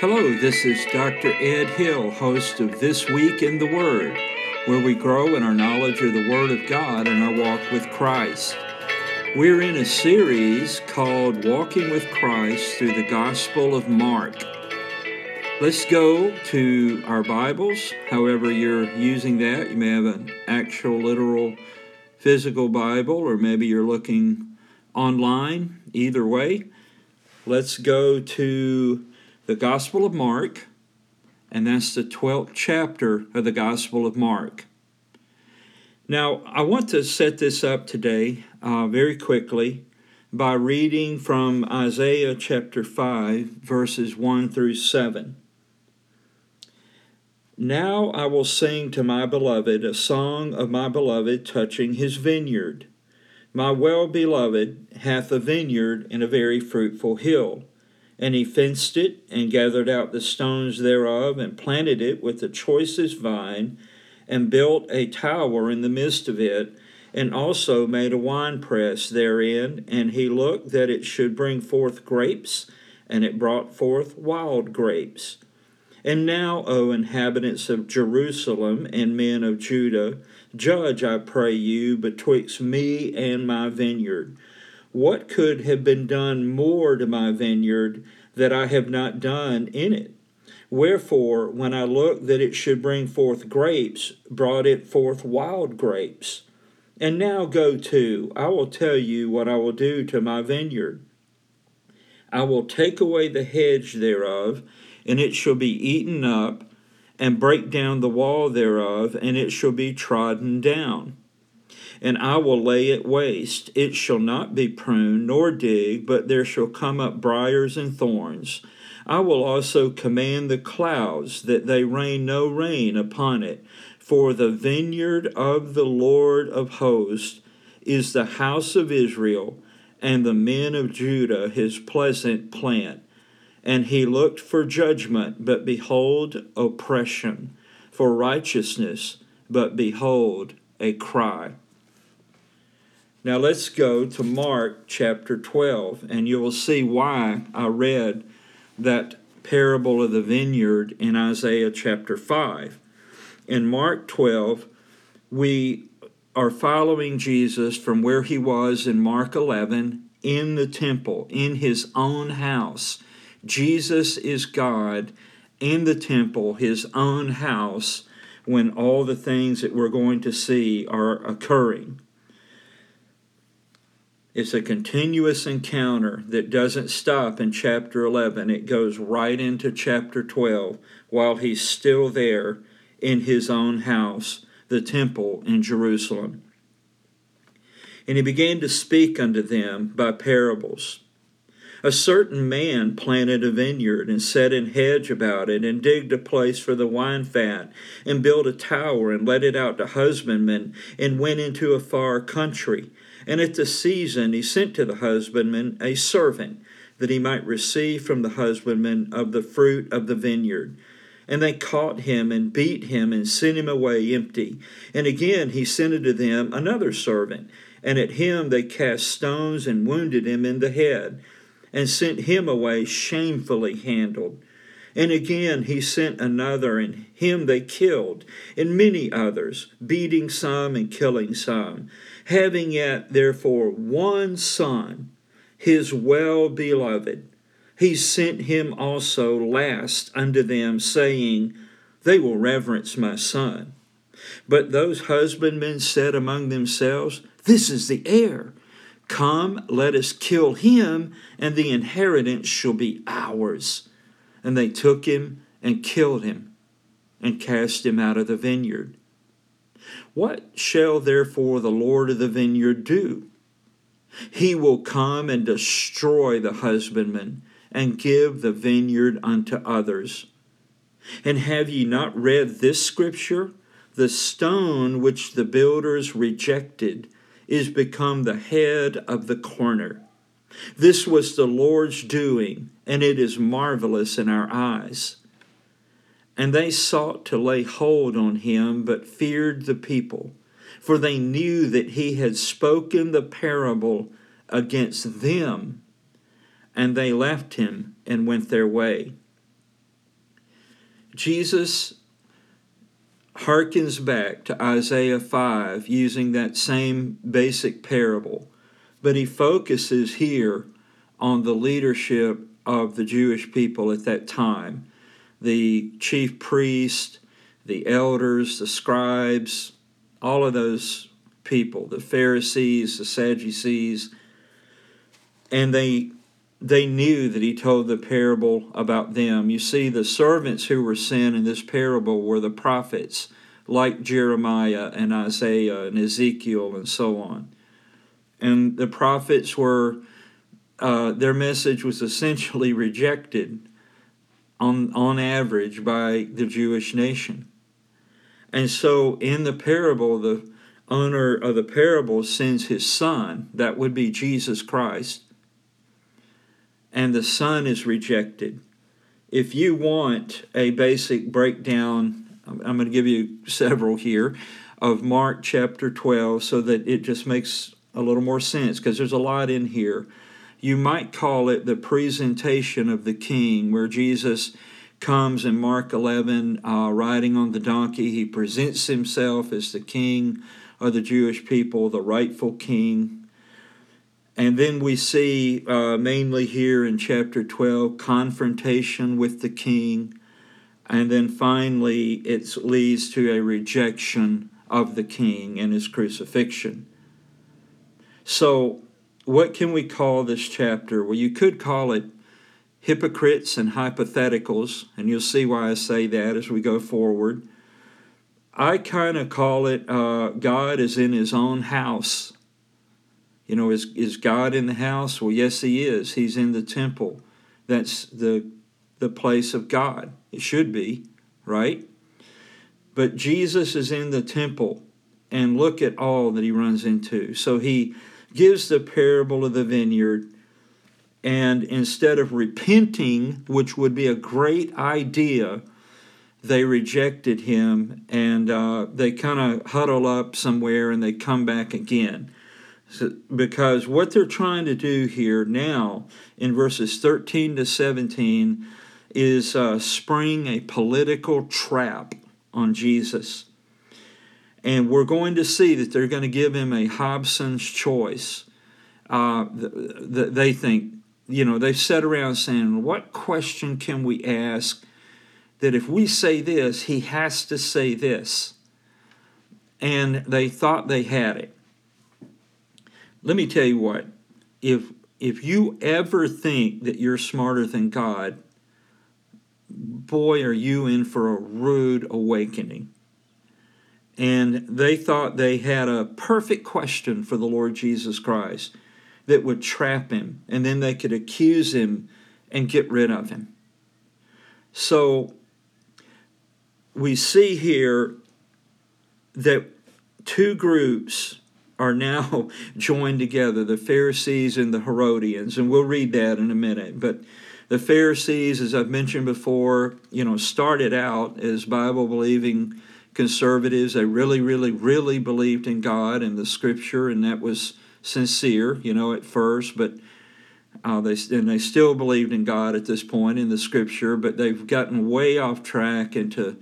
Hello, this is Dr. Ed Hill, host of This Week in the Word, where we grow in our knowledge of the Word of God and our walk with Christ. We're in a series called Walking with Christ through the Gospel of Mark. Let's go to our Bibles. However, you're using that, you may have an actual, literal, physical Bible, or maybe you're looking online. Either way, let's go to the Gospel of Mark, and that's the 12th chapter of the Gospel of Mark. Now, I want to set this up today uh, very quickly by reading from Isaiah chapter 5, verses 1 through 7. Now I will sing to my beloved a song of my beloved touching his vineyard. My well beloved hath a vineyard in a very fruitful hill and he fenced it, and gathered out the stones thereof, and planted it with the choicest vine, and built a tower in the midst of it, and also made a winepress therein. And he looked that it should bring forth grapes, and it brought forth wild grapes. And now, O inhabitants of Jerusalem and men of Judah, judge, I pray you, betwixt me and my vineyard. What could have been done more to my vineyard that I have not done in it? Wherefore, when I looked that it should bring forth grapes, brought it forth wild grapes. And now go to, I will tell you what I will do to my vineyard. I will take away the hedge thereof, and it shall be eaten up, and break down the wall thereof, and it shall be trodden down and I will lay it waste. It shall not be pruned nor digged, but there shall come up briers and thorns. I will also command the clouds that they rain no rain upon it. For the vineyard of the Lord of hosts is the house of Israel, and the men of Judah his pleasant plant. And he looked for judgment, but behold, oppression, for righteousness, but behold, a cry. Now let's go to Mark chapter 12, and you will see why I read that parable of the vineyard in Isaiah chapter 5. In Mark 12, we are following Jesus from where he was in Mark 11 in the temple, in his own house. Jesus is God in the temple, his own house, when all the things that we're going to see are occurring. It's a continuous encounter that doesn't stop in chapter 11. It goes right into chapter 12 while he's still there in his own house, the temple in Jerusalem. And he began to speak unto them by parables. A certain man planted a vineyard and set an hedge about it, and digged a place for the wine fat, and built a tower, and let it out to husbandmen, and went into a far country and at the season he sent to the husbandman a servant, that he might receive from the husbandman of the fruit of the vineyard. And they caught him and beat him and sent him away empty. And again he sent unto them another servant, and at him they cast stones and wounded him in the head, and sent him away shamefully handled. And again he sent another, and him they killed, and many others, beating some and killing some having yet therefore one son, his well beloved, he sent him also last unto them, saying, They will reverence my son. But those husbandmen said among themselves, This is the heir. Come, let us kill him, and the inheritance shall be ours. And they took him and killed him, and cast him out of the vineyard. What shall therefore the Lord of the vineyard do? He will come and destroy the husbandman and give the vineyard unto others. And have ye not read this scripture? The stone which the builders rejected is become the head of the corner. This was the Lord's doing, and it is marvelous in our eyes. And they sought to lay hold on him, but feared the people, for they knew that he had spoken the parable against them. And they left him and went their way. Jesus harkens back to Isaiah 5 using that same basic parable, but he focuses here on the leadership of the Jewish people at that time the chief priest, the elders, the scribes, all of those people, the Pharisees, the Sadducees, and they they knew that he told the parable about them. You see, the servants who were sent in this parable were the prophets, like Jeremiah and Isaiah and Ezekiel and so on. And the prophets were, uh, their message was essentially rejected on, on average by the Jewish nation. And so in the parable, the owner of the parable sends his son, that would be Jesus Christ, and the son is rejected. If you want a basic breakdown, I'm going to give you several here of Mark chapter 12 so that it just makes a little more sense because there's a lot in here. You might call it the presentation of the king, where Jesus comes in Mark 11 uh, riding on the donkey. He presents himself as the king of the Jewish people, the rightful king. And then we see, uh, mainly here in chapter 12, confrontation with the king. And then finally, it leads to a rejection of the king and his crucifixion. So, what can we call this chapter? Well, you could call it hypocrites and hypotheticals, and you'll see why I say that as we go forward. I kind of call it uh, God is in his own house. You know, is, is God in the house? Well, yes, he is. He's in the temple. That's the, the place of God. It should be, right? But Jesus is in the temple, and look at all that he runs into. So he gives the parable of the vineyard, and instead of repenting, which would be a great idea, they rejected him and uh, they kind of huddle up somewhere and they come back again. So, because what they're trying to do here now in verses 13 to 17 is uh, spring a political trap on Jesus. And we're going to see that they're going to give him a Hobson's choice. Uh, the, the, they think, you know, they've sat around saying, What question can we ask that if we say this, he has to say this. And they thought they had it. Let me tell you what, if if you ever think that you're smarter than God, boy, are you in for a rude awakening. And they thought they had a perfect question for the Lord Jesus Christ that would trap him, and then they could accuse him and get rid of him. So we see here that two groups are now joined together the Pharisees and the Herodians, and we'll read that in a minute. But the Pharisees, as I've mentioned before, you know, started out as Bible believing conservatives. They really, really, really believed in God and the Scripture, and that was sincere, you know, at first. But uh, they and they still believed in God at this point in the Scripture, but they've gotten way off track into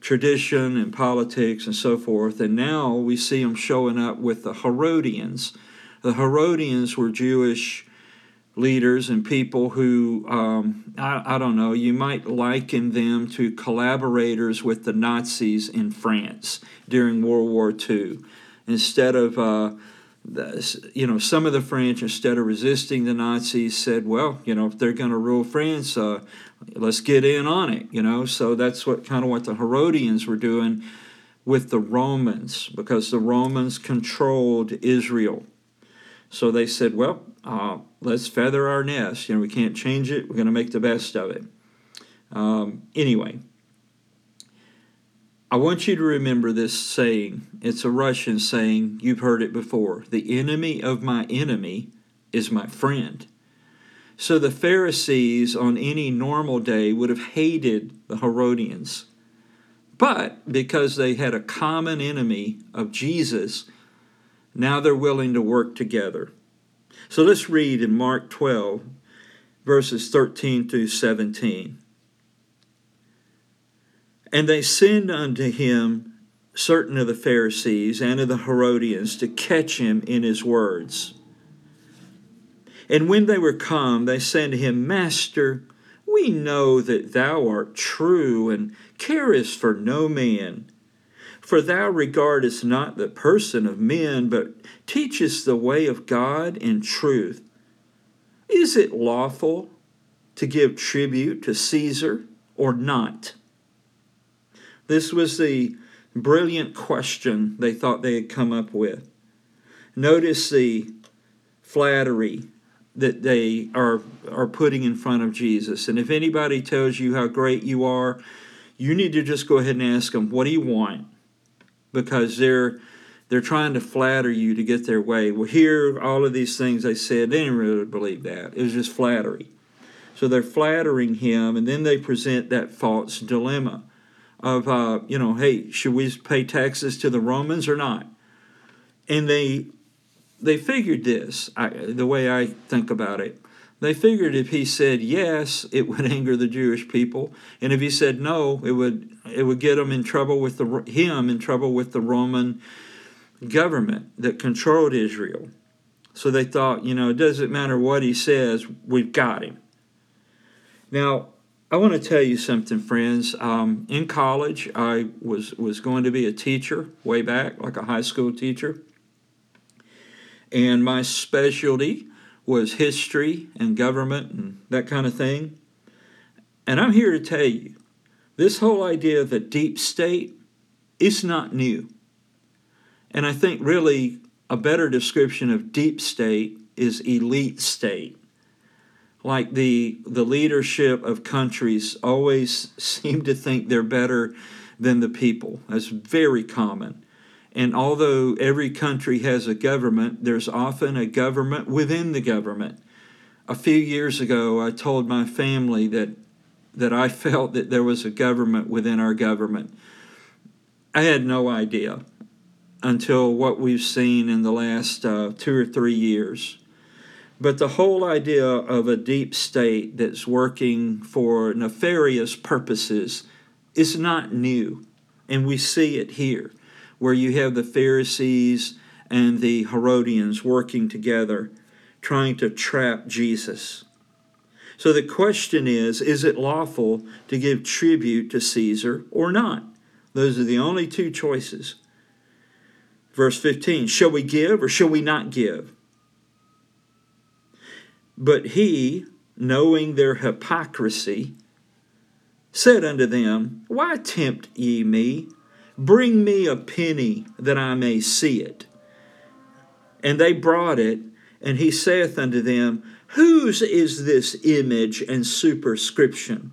tradition and politics and so forth. And now we see them showing up with the Herodians. The Herodians were Jewish leaders and people who, um, I, I, don't know, you might liken them to collaborators with the Nazis in France during World War II. Instead of uh, you know, some of the French, instead of resisting the Nazis, said, well, you know, if they're going to rule France, uh, let's get in on it, you know. So that's what kind of what the Herodians were doing with the Romans because the Romans controlled Israel. So they said, well, uh, let's feather our nest. You know, we can't change it. We're going to make the best of it. Um, anyway, I want you to remember this saying. It's a Russian saying. You've heard it before. The enemy of my enemy is my friend. So the Pharisees on any normal day would have hated the Herodians. But because they had a common enemy of Jesus, now they're willing to work together. So let's read in Mark 12, verses 13 through 17. And they send unto him certain of the Pharisees and of the Herodians to catch him in his words. And when they were come, they said to him, Master, we know that thou art true and carest for no man. For thou regardest not the person of men, but teachest the way of God in truth. Is it lawful to give tribute to Caesar or not? This was the brilliant question they thought they had come up with. Notice the flattery that they are, are putting in front of Jesus. And if anybody tells you how great you are, you need to just go ahead and ask them, What do you want? Because they're they're trying to flatter you to get their way. Well, here, all of these things they said, they didn't really believe that. It was just flattery. So they're flattering him, and then they present that false dilemma of, uh, you know, hey, should we pay taxes to the Romans or not? And they they figured this, I, the way I think about it. They figured if he said yes, it would anger the Jewish people, and if he said no, it would it would get him in trouble with the him in trouble with the Roman government that controlled Israel. So they thought, you know, it doesn't matter what he says, we've got him. Now, I want to tell you something, friends. Um, in college, I was was going to be a teacher way back, like a high school teacher, and my specialty was history and government and that kind of thing. And I'm here to tell you, this whole idea of a deep state is not new. And I think really a better description of deep state is elite state like the the leadership of countries always seem to think they're better than the people. That's very common. And although every country has a government, there's often a government within the government. A few years ago, I told my family that that I felt that there was a government within our government. I had no idea until what we've seen in the last uh, two or three years. But the whole idea of a deep state that's working for nefarious purposes is not new. And we see it here, where you have the Pharisees and the Herodians working together, trying to trap Jesus. So the question is is it lawful to give tribute to Caesar or not? Those are the only two choices. Verse 15 Shall we give or shall we not give? But he, knowing their hypocrisy, said unto them, Why tempt ye me? Bring me a penny that I may see it. And they brought it, and he saith unto them, Whose is this image and superscription?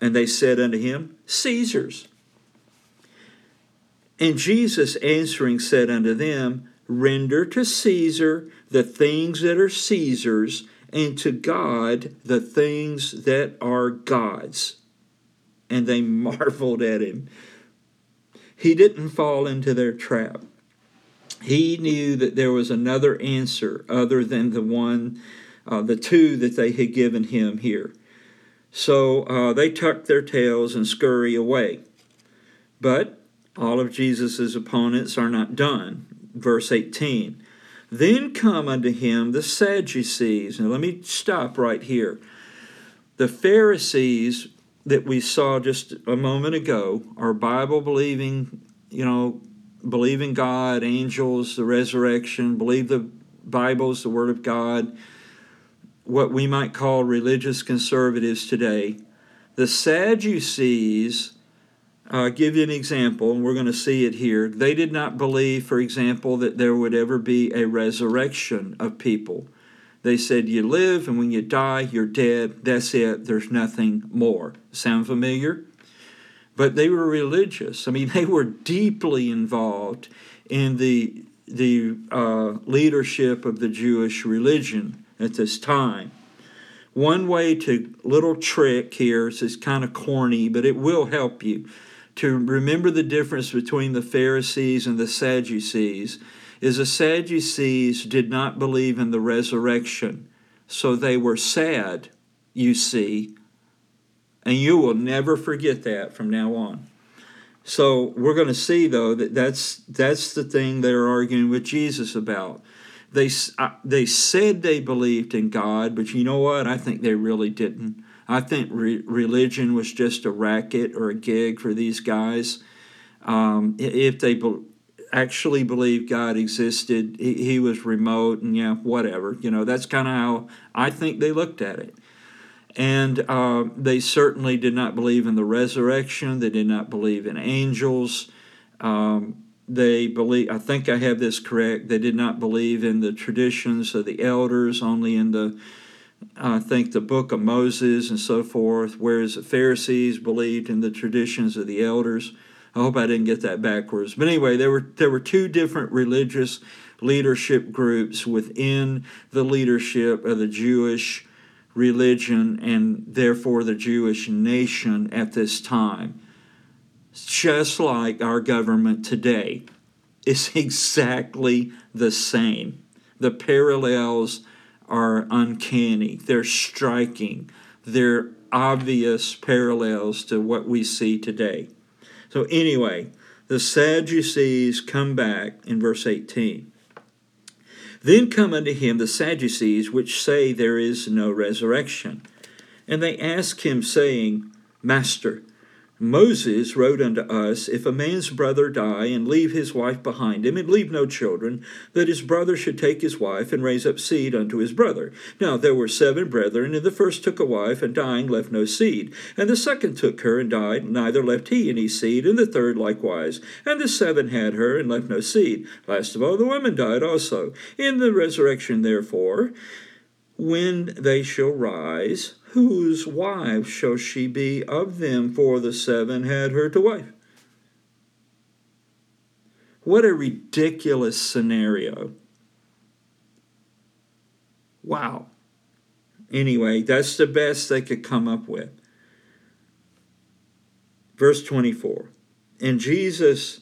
And they said unto him, Caesar's. And Jesus answering said unto them, Render to Caesar the things that are Caesar's, and to God the things that are God's. And they marveled at him. He didn't fall into their trap. He knew that there was another answer other than the one, uh, the two that they had given him here. So uh, they tuck their tails and scurry away. But all of Jesus' opponents are not done verse 18. Then come unto him the Sadducees. Now let me stop right here. The Pharisees that we saw just a moment ago are Bible believing, you know, believe in God, angels, the resurrection, believe the Bible is the Word of God, what we might call religious conservatives today. The Sadducees uh, give you an example, and we're going to see it here. They did not believe, for example, that there would ever be a resurrection of people. They said, You live, and when you die, you're dead. That's it. There's nothing more. Sound familiar? But they were religious. I mean, they were deeply involved in the, the uh, leadership of the Jewish religion at this time. One way to, little trick here, is kind of corny, but it will help you to remember the difference between the Pharisees and the Sadducees is the Sadducees did not believe in the resurrection, so they were sad, you see, And you will never forget that from now on. So we're going to see though that that's that's the thing they're arguing with Jesus about. They uh, they said they believed in God, but you know what? I think they really didn't. I think re- religion was just a racket or a gig for these guys. Um, if they be- actually believed God existed, he, he was remote, and yeah, whatever. You know, that's kind of how I think they looked at it. And uh, they certainly did not believe in the resurrection. They did not believe in angels. Um, they believe, I think I have this correct, they did not believe in the traditions of the elders, only in the, I think, the book of Moses and so forth, whereas the Pharisees believed in the traditions of the elders. I hope I didn't get that backwards. But anyway, there were, there were two different religious leadership groups within the leadership of the Jewish religion and therefore the Jewish nation at this time. Just like our government today is exactly the same. The parallels are uncanny, they're striking, they're obvious parallels to what we see today. So, anyway, the Sadducees come back in verse 18. Then come unto him the Sadducees, which say there is no resurrection. And they ask him, saying, Master, Moses wrote unto us, If a man's brother die and leave his wife behind him, and leave no children, that his brother should take his wife and raise up seed unto his brother. Now there were seven brethren, and the first took a wife, and dying left no seed. And the second took her and died, neither left he any seed, and the third likewise. And the seven had her, and left no seed. Last of all, the woman died also. In the resurrection, therefore, when they shall rise, whose wife shall she be of them? For the seven had her to wife. What a ridiculous scenario. Wow. Anyway, that's the best they could come up with. Verse 24 And Jesus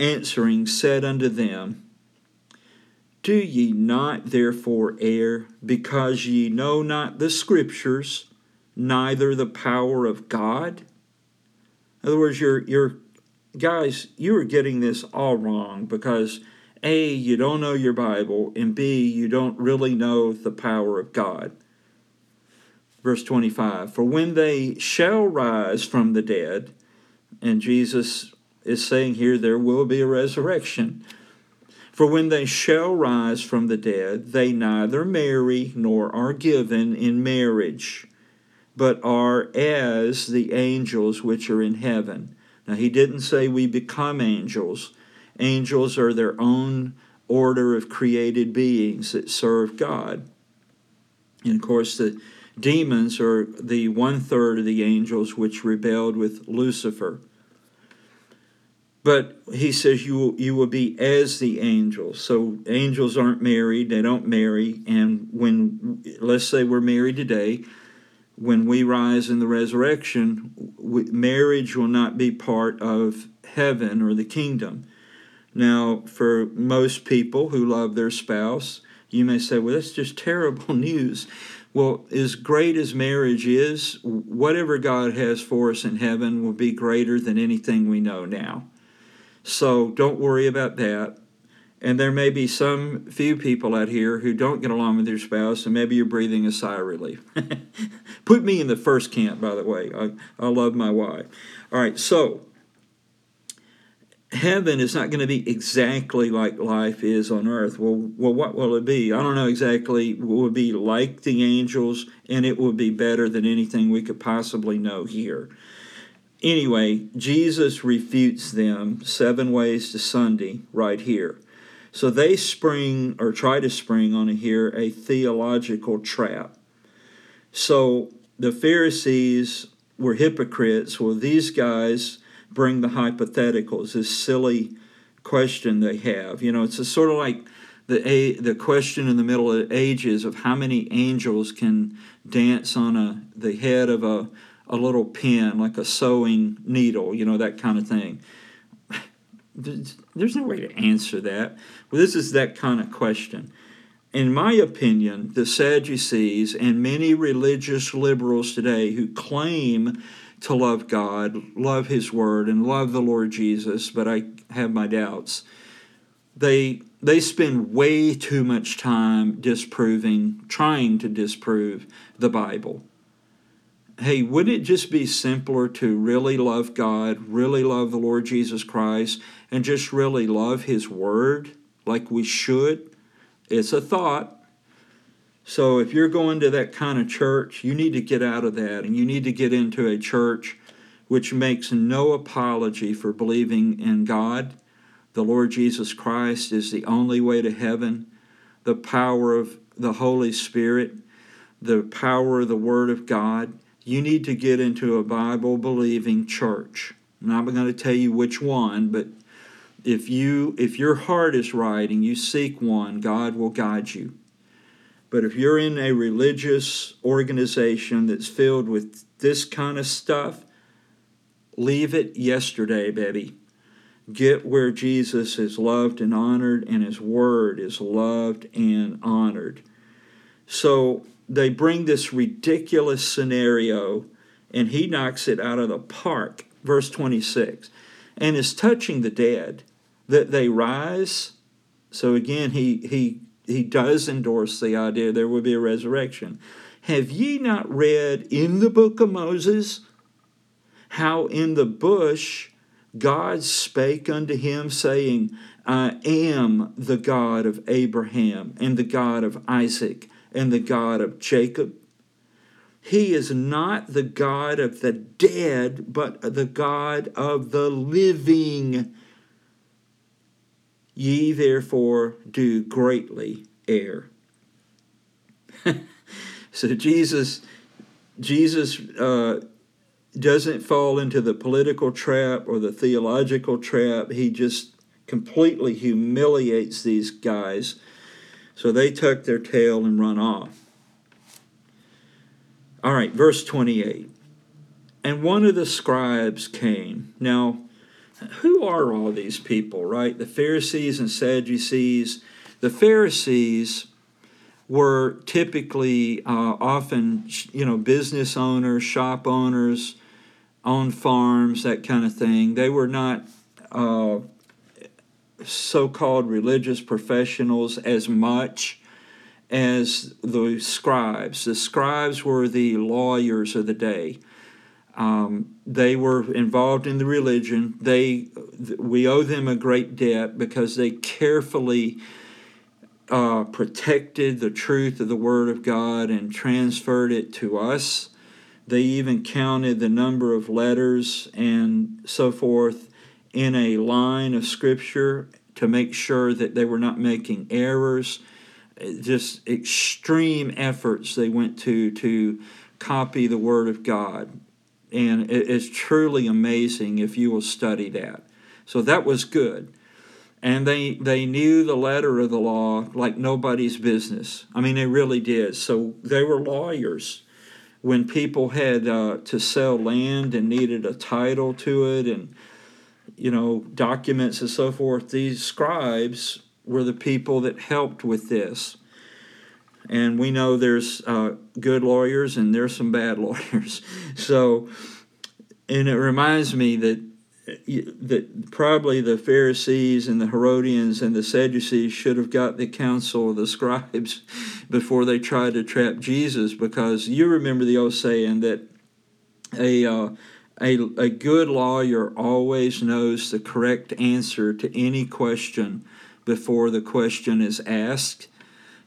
answering said unto them, do ye not therefore err, because ye know not the Scriptures, neither the power of God? In other words, you're, you're guys, you are getting this all wrong because A, you don't know your Bible, and B, you don't really know the power of God. Verse 25 For when they shall rise from the dead, and Jesus is saying here there will be a resurrection for when they shall rise from the dead, they neither marry nor are given in marriage, but are as the angels which are in heaven. Now, he didn't say we become angels. Angels are their own order of created beings that serve God. And of course, the demons are the one third of the angels which rebelled with Lucifer. But he says you will, you will be as the angels. So angels aren't married; they don't marry. And when let's say we're married today, when we rise in the resurrection, marriage will not be part of heaven or the kingdom. Now, for most people who love their spouse, you may say, "Well, that's just terrible news." Well, as great as marriage is, whatever God has for us in heaven will be greater than anything we know now. So don't worry about that. And there may be some few people out here who don't get along with their spouse, and maybe you're breathing a sigh of relief. Put me in the first camp, by the way. I, I love my wife. All right, so heaven is not going to be exactly like life is on earth. Well, well, what will it be? I don't know exactly. It will be like the angels, and it will be better than anything we could possibly know here. Anyway, Jesus refutes them seven ways to Sunday right here. So they spring or try to spring on here a theological trap. So the Pharisees were hypocrites. Well, these guys bring the hypotheticals, this silly question they have. You know, it's a sort of like the a, the question in the Middle Ages of how many angels can dance on a the head of a a little pin, like a sewing needle, you know, that kind of thing. There's no way to answer that. Well, this is that kind of question. in my opinion, the Sadducees and many religious liberals today who claim to love God, love His Word, and love the Lord Jesus, but I have my doubts. They they spend way too much time disproving, trying to disprove the Bible. Hey, wouldn't it just be simpler to really love God, really love the Lord Jesus Christ, and just really love His Word like we should? It's a thought. So if you're going to that kind of church, you need to get out of that and you need to get into a church which makes no apology for believing in God the Lord Jesus Christ is the only way to heaven, the power of the Holy Spirit, the power of the Word of God. You need to get into a Bible believing church. I'm not going to tell you which one, but if you if your heart is right and you seek one, God will guide you. But if you're in a religious organization that's filled with this kind of stuff, leave it yesterday, baby get where Jesus is loved and honored and his word is loved and honored. So they bring this ridiculous scenario and he knocks it out of the park. Verse 26 and is touching the dead that they rise. So again, he, he, he does endorse the idea there will be a resurrection. Have ye not read in the book of Moses how in the bush God spake unto him, saying, I am the God of Abraham, and the God of Isaac, and the God of Jacob. He is not the God of the dead, but the God of the living. Ye therefore do greatly err. so Jesus, Jesus uh, doesn't fall into the political trap or the theological trap. He just completely humiliates these guys. So they tuck their tail and run off. All right, verse 28. And one of the scribes came. Now, who are all these people, right? The Pharisees and Sadducees. The Pharisees were typically uh, often, you know, business owners, shop owners, on farms, that kind of thing. They were not uh, so called religious professionals as much as the scribes. The scribes were the lawyers of the day. Um, they were involved in the religion. They, we owe them a great debt because they carefully uh, protected the truth of the Word of God and transferred it to us they even counted the number of letters and so forth in a line of scripture to make sure that they were not making errors. Just extreme efforts they went to to copy the Word of God. And it's truly amazing if you will study that. So that was good. And they, they knew the letter of the law like nobody's business. I mean, they really did. So they were lawyers when people had uh, to sell land and needed a title to it and you know documents and so forth these scribes were the people that helped with this. And we know there's uh, good lawyers and there's some bad lawyers. So and it reminds me that that probably the Pharisees and the Herodians and the Sadducees should have got the counsel of the scribes before they tried to trap Jesus, because you remember the old saying that a uh, a, a good lawyer always knows the correct answer to any question before the question is asked.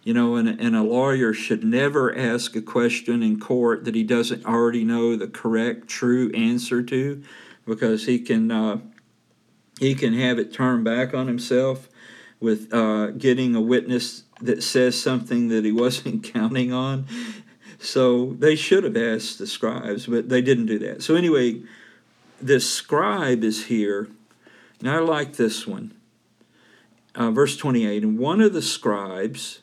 You know, and, and a lawyer should never ask a question in court that he doesn't already know the correct, true answer to because he can uh, he can have it turned back on himself with uh, getting a witness that says something that he wasn't counting on. So they should have asked the scribes, but they didn't do that. So anyway, this scribe is here. Now I like this one. Uh, verse 28 And one of the scribes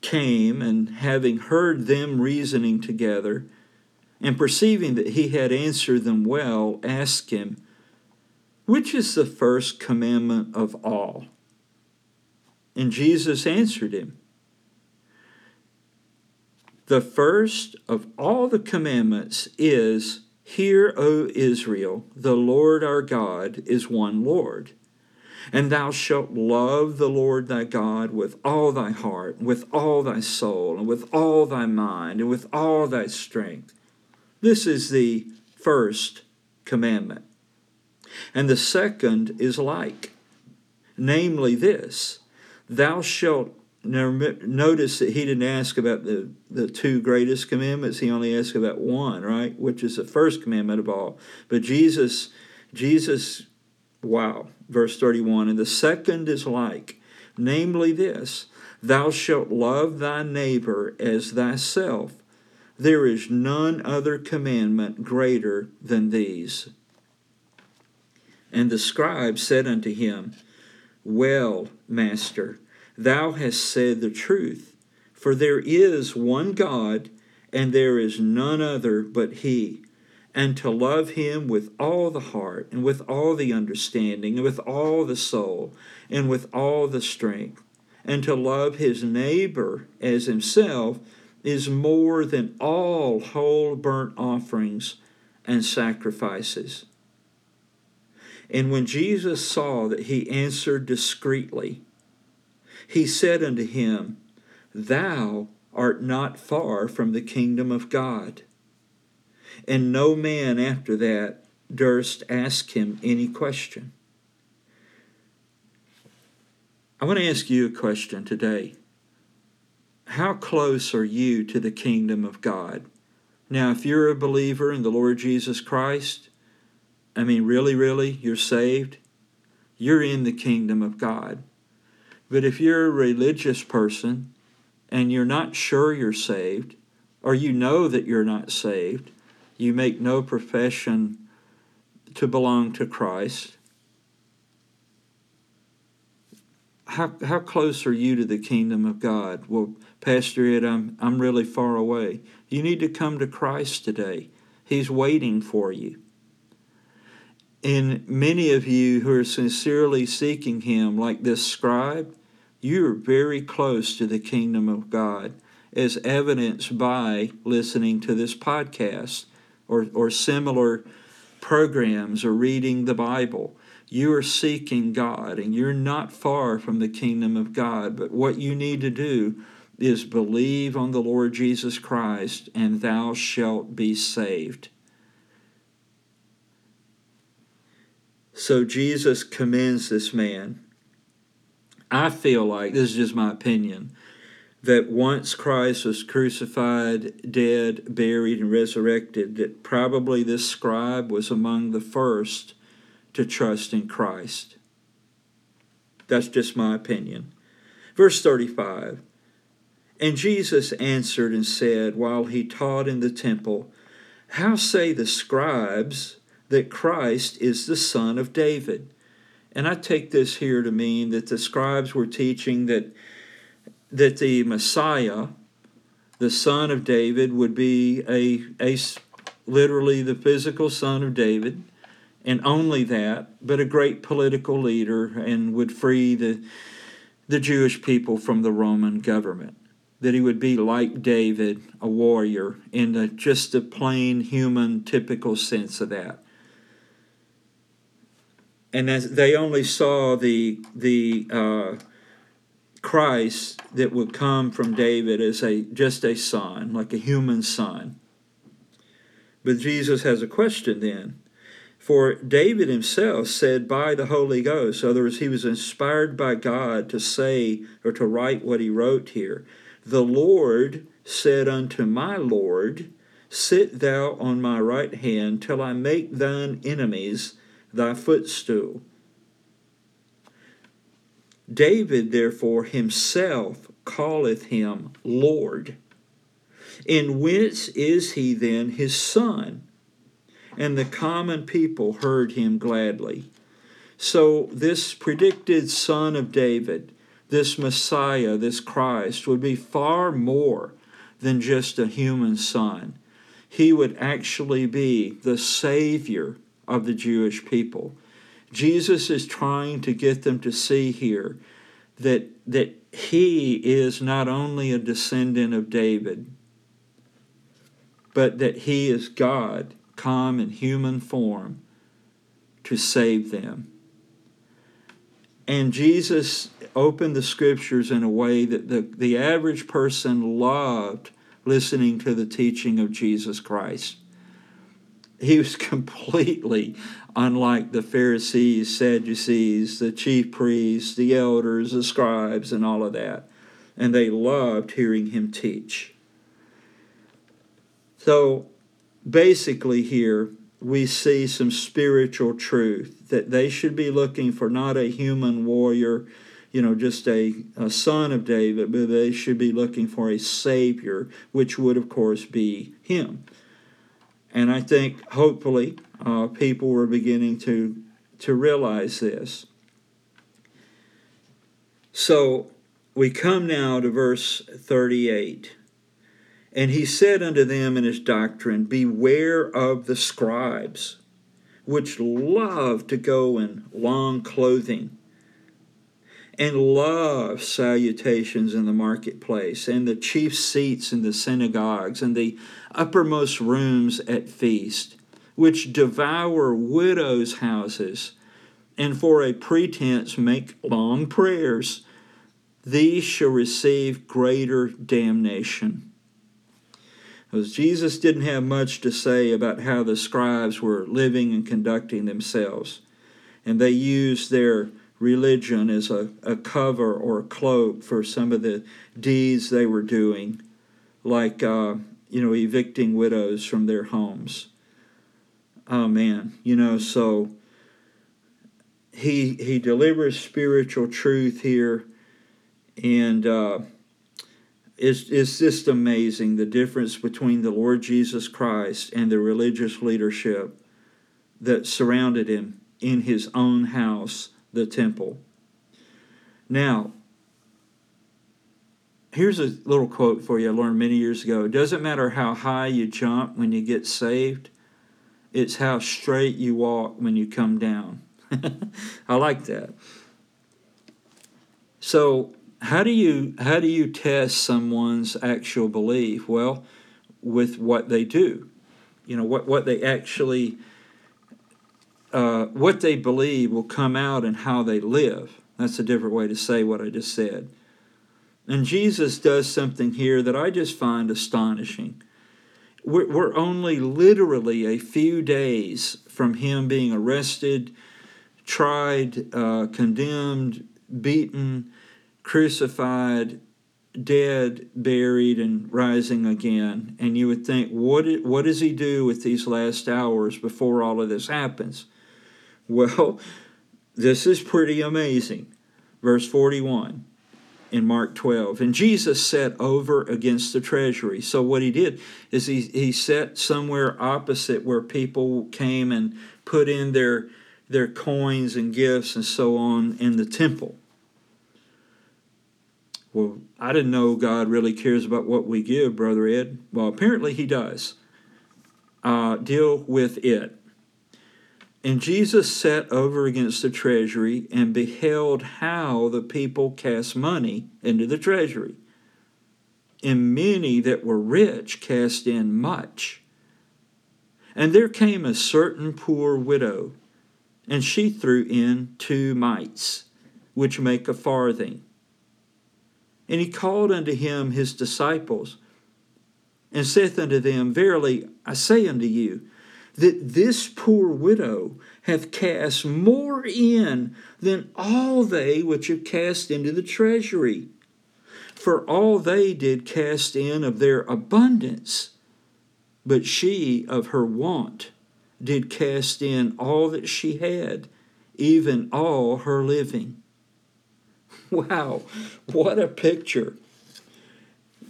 came, and having heard them reasoning together, and perceiving that he had answered them well, asked him, Which is the first commandment of all? And Jesus answered him, The first of all the commandments is Hear, O Israel, the Lord our God is one Lord. And thou shalt love the Lord thy God with all thy heart, with all thy soul, and with all thy mind, and with all thy strength. This is the first commandment. And the second is like, namely this Thou shalt now, notice that he didn't ask about the, the two greatest commandments. He only asked about one, right? Which is the first commandment of all. But Jesus, Jesus, wow, verse 31. And the second is like, namely this Thou shalt love thy neighbor as thyself. There is none other commandment greater than these. And the scribe said unto him, Well, Master, Thou hast said the truth. For there is one God, and there is none other but He. And to love Him with all the heart, and with all the understanding, and with all the soul, and with all the strength, and to love His neighbor as Himself is more than all whole burnt offerings and sacrifices. And when Jesus saw that he answered discreetly, he said unto him, Thou art not far from the kingdom of God. And no man after that durst ask him any question. I want to ask you a question today. How close are you to the kingdom of God? Now, if you're a believer in the Lord Jesus Christ, I mean, really, really, you're saved, you're in the kingdom of God. But if you're a religious person and you're not sure you're saved, or you know that you're not saved, you make no profession to belong to Christ, how, how close are you to the kingdom of God? Well, Pastor Ed, I'm, I'm really far away. You need to come to Christ today. He's waiting for you. And many of you who are sincerely seeking Him, like this scribe, you're very close to the kingdom of God, as evidenced by listening to this podcast or, or similar programs or reading the Bible. You are seeking God and you're not far from the kingdom of God. But what you need to do is believe on the Lord Jesus Christ and thou shalt be saved. So Jesus commends this man. I feel like, this is just my opinion, that once Christ was crucified, dead, buried, and resurrected, that probably this scribe was among the first to trust in Christ. That's just my opinion. Verse 35 And Jesus answered and said, while he taught in the temple, How say the scribes that Christ is the son of David. And I take this here to mean that the scribes were teaching that that the Messiah, the son of David, would be a, a literally the physical son of David, and only that, but a great political leader and would free the the Jewish people from the Roman government. That he would be like David, a warrior, in just a plain human, typical sense of that and as they only saw the the uh, Christ that would come from David as a just a son, like a human son. But Jesus has a question then. For David himself said by the Holy Ghost, in other words, he was inspired by God to say or to write what he wrote here. The Lord said unto my Lord, Sit thou on my right hand till I make thine enemies thy footstool. David, therefore, himself calleth him Lord. In whence is he then his son? And the common people heard him gladly. So, this predicted son of David, this Messiah, this Christ, would be far more than just a human son. He would actually be the Savior of the Jewish people. Jesus is trying to get them to see here that, that he is not only a descendant of David, but that he is God, come in human form to save them. And Jesus opened the scriptures in a way that the, the average person loved listening to the teaching of Jesus Christ. He was completely unlike the Pharisees, Sadducees, the chief priests, the elders, the scribes, and all of that. And they loved hearing him teach. So basically, here we see some spiritual truth that they should be looking for not a human warrior, you know, just a, a son of David, but they should be looking for a Savior, which would, of course, be Him. And I think hopefully uh, people were beginning to, to realize this. So we come now to verse 38. And he said unto them in his doctrine, Beware of the scribes, which love to go in long clothing, and love salutations in the marketplace, and the chief seats in the synagogues, and the uppermost rooms at feast, which devour widows' houses, and for a pretense make long prayers. These shall receive greater damnation. Because Jesus didn't have much to say about how the scribes were living and conducting themselves. And they used their religion as a, a cover or a cloak for some of the deeds they were doing, like, uh, you know, evicting widows from their homes. Oh, man. You know, so he, he delivers spiritual truth here. And, uh, it's, it's just amazing the difference between the Lord Jesus Christ and the religious leadership that surrounded him in his own house, the temple. Now, here's a little quote for you I learned many years ago. It doesn't matter how high you jump when you get saved, it's how straight you walk when you come down. I like that. So, how do you how do you test someone's actual belief? Well, with what they do, you know what what they actually uh, what they believe will come out in how they live. That's a different way to say what I just said. And Jesus does something here that I just find astonishing. We're, we're only literally a few days from him being arrested, tried, uh, condemned, beaten, crucified, dead, buried, and rising again. And you would think, what, what does he do with these last hours before all of this happens? Well, this is pretty amazing. Verse 41 in Mark 12. And Jesus sat over against the treasury. So what he did is he, he sat somewhere opposite where people came and put in their their coins and gifts and so on in the temple. Well, I didn't know God really cares about what we give, Brother Ed. Well, apparently He does. Uh, deal with it. And Jesus sat over against the treasury and beheld how the people cast money into the treasury. And many that were rich cast in much. And there came a certain poor widow, and she threw in two mites, which make a farthing. And he called unto him his disciples, and saith unto them, Verily I say unto you, that this poor widow hath cast more in than all they which have cast into the treasury. For all they did cast in of their abundance, but she of her want did cast in all that she had, even all her living. Wow, what a picture.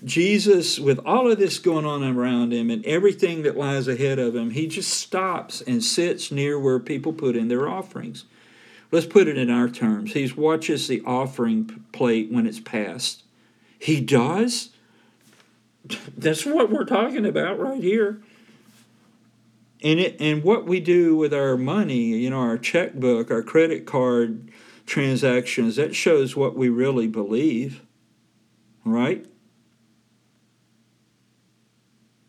Jesus, with all of this going on around him and everything that lies ahead of him, he just stops and sits near where people put in their offerings. Let's put it in our terms. He watches the offering plate when it's passed. He does? That's what we're talking about right here. And, it, and what we do with our money, you know, our checkbook, our credit card, transactions, that shows what we really believe, right?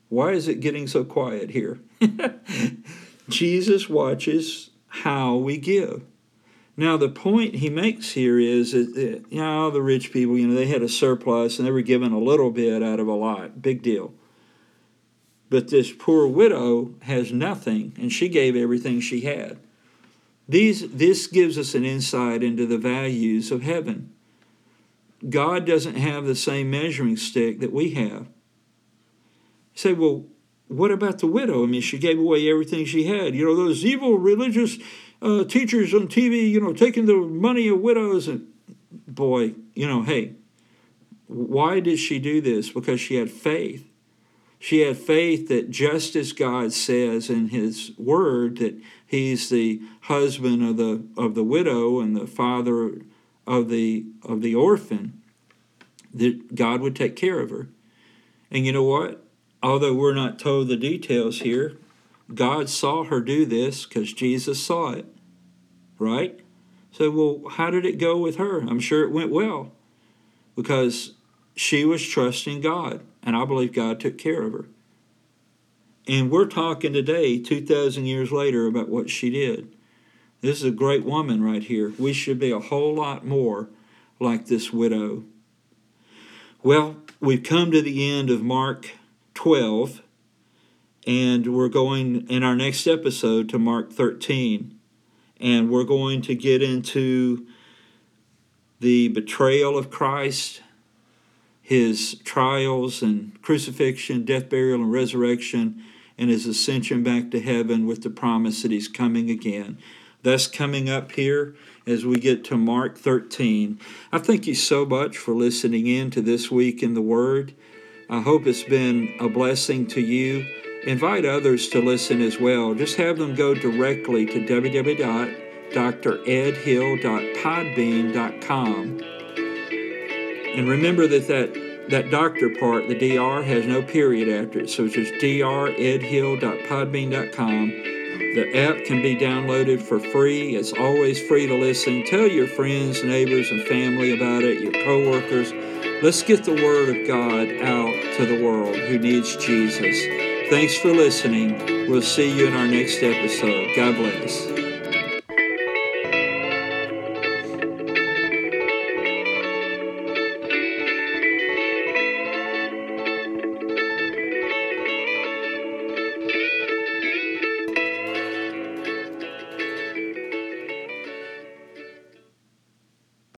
Why is it getting so quiet here? Jesus watches how we give. Now, the point he makes here is that, you know, the rich people, you know, they had a surplus and they were given a little bit out of a lot. Big deal. But this poor widow has nothing, and she gave everything she had. These, this gives us an insight into the values of heaven. God doesn't have the same measuring stick that we have. Say, well, what about the widow? I mean, she gave away everything she had. You know, those evil religious uh, teachers on TV, you know, taking the money of widows. And boy, you know, hey, why did she do this? Because she had faith. She had faith that just as God says in His Word that He's the husband of the of the widow and the father of the of the orphan, that God would take care of her. And you know what? Although we're not told the details here, God saw her do this because Jesus saw it. Right? So, well, how did it go with her? I'm sure it went well because she was trusting God, and I believe God took care of her. And we're talking today, 2,000 years later, about what she did. This is a great woman right here. We should be a whole lot more like this widow. Well, we've come to the end of Mark 12, and we're going in our next episode to Mark 13. And we're going to get into the betrayal of Christ his trials and crucifixion, death, burial, and resurrection, and his ascension back to heaven with the promise that he's coming again. That's coming up here as we get to Mark 13. I thank you so much for listening in to This Week in the Word. I hope it's been a blessing to you. Invite others to listen as well. Just have them go directly to www.dredhill.podbean.com and remember that that, that doctor part, the DR, has no period after it. So it's just dredhill.podbean.com. The app can be downloaded for free. It's always free to listen. Tell your friends, neighbors, and family about it, your coworkers. Let's get the Word of God out to the world who needs Jesus. Thanks for listening. We'll see you in our next episode. God bless.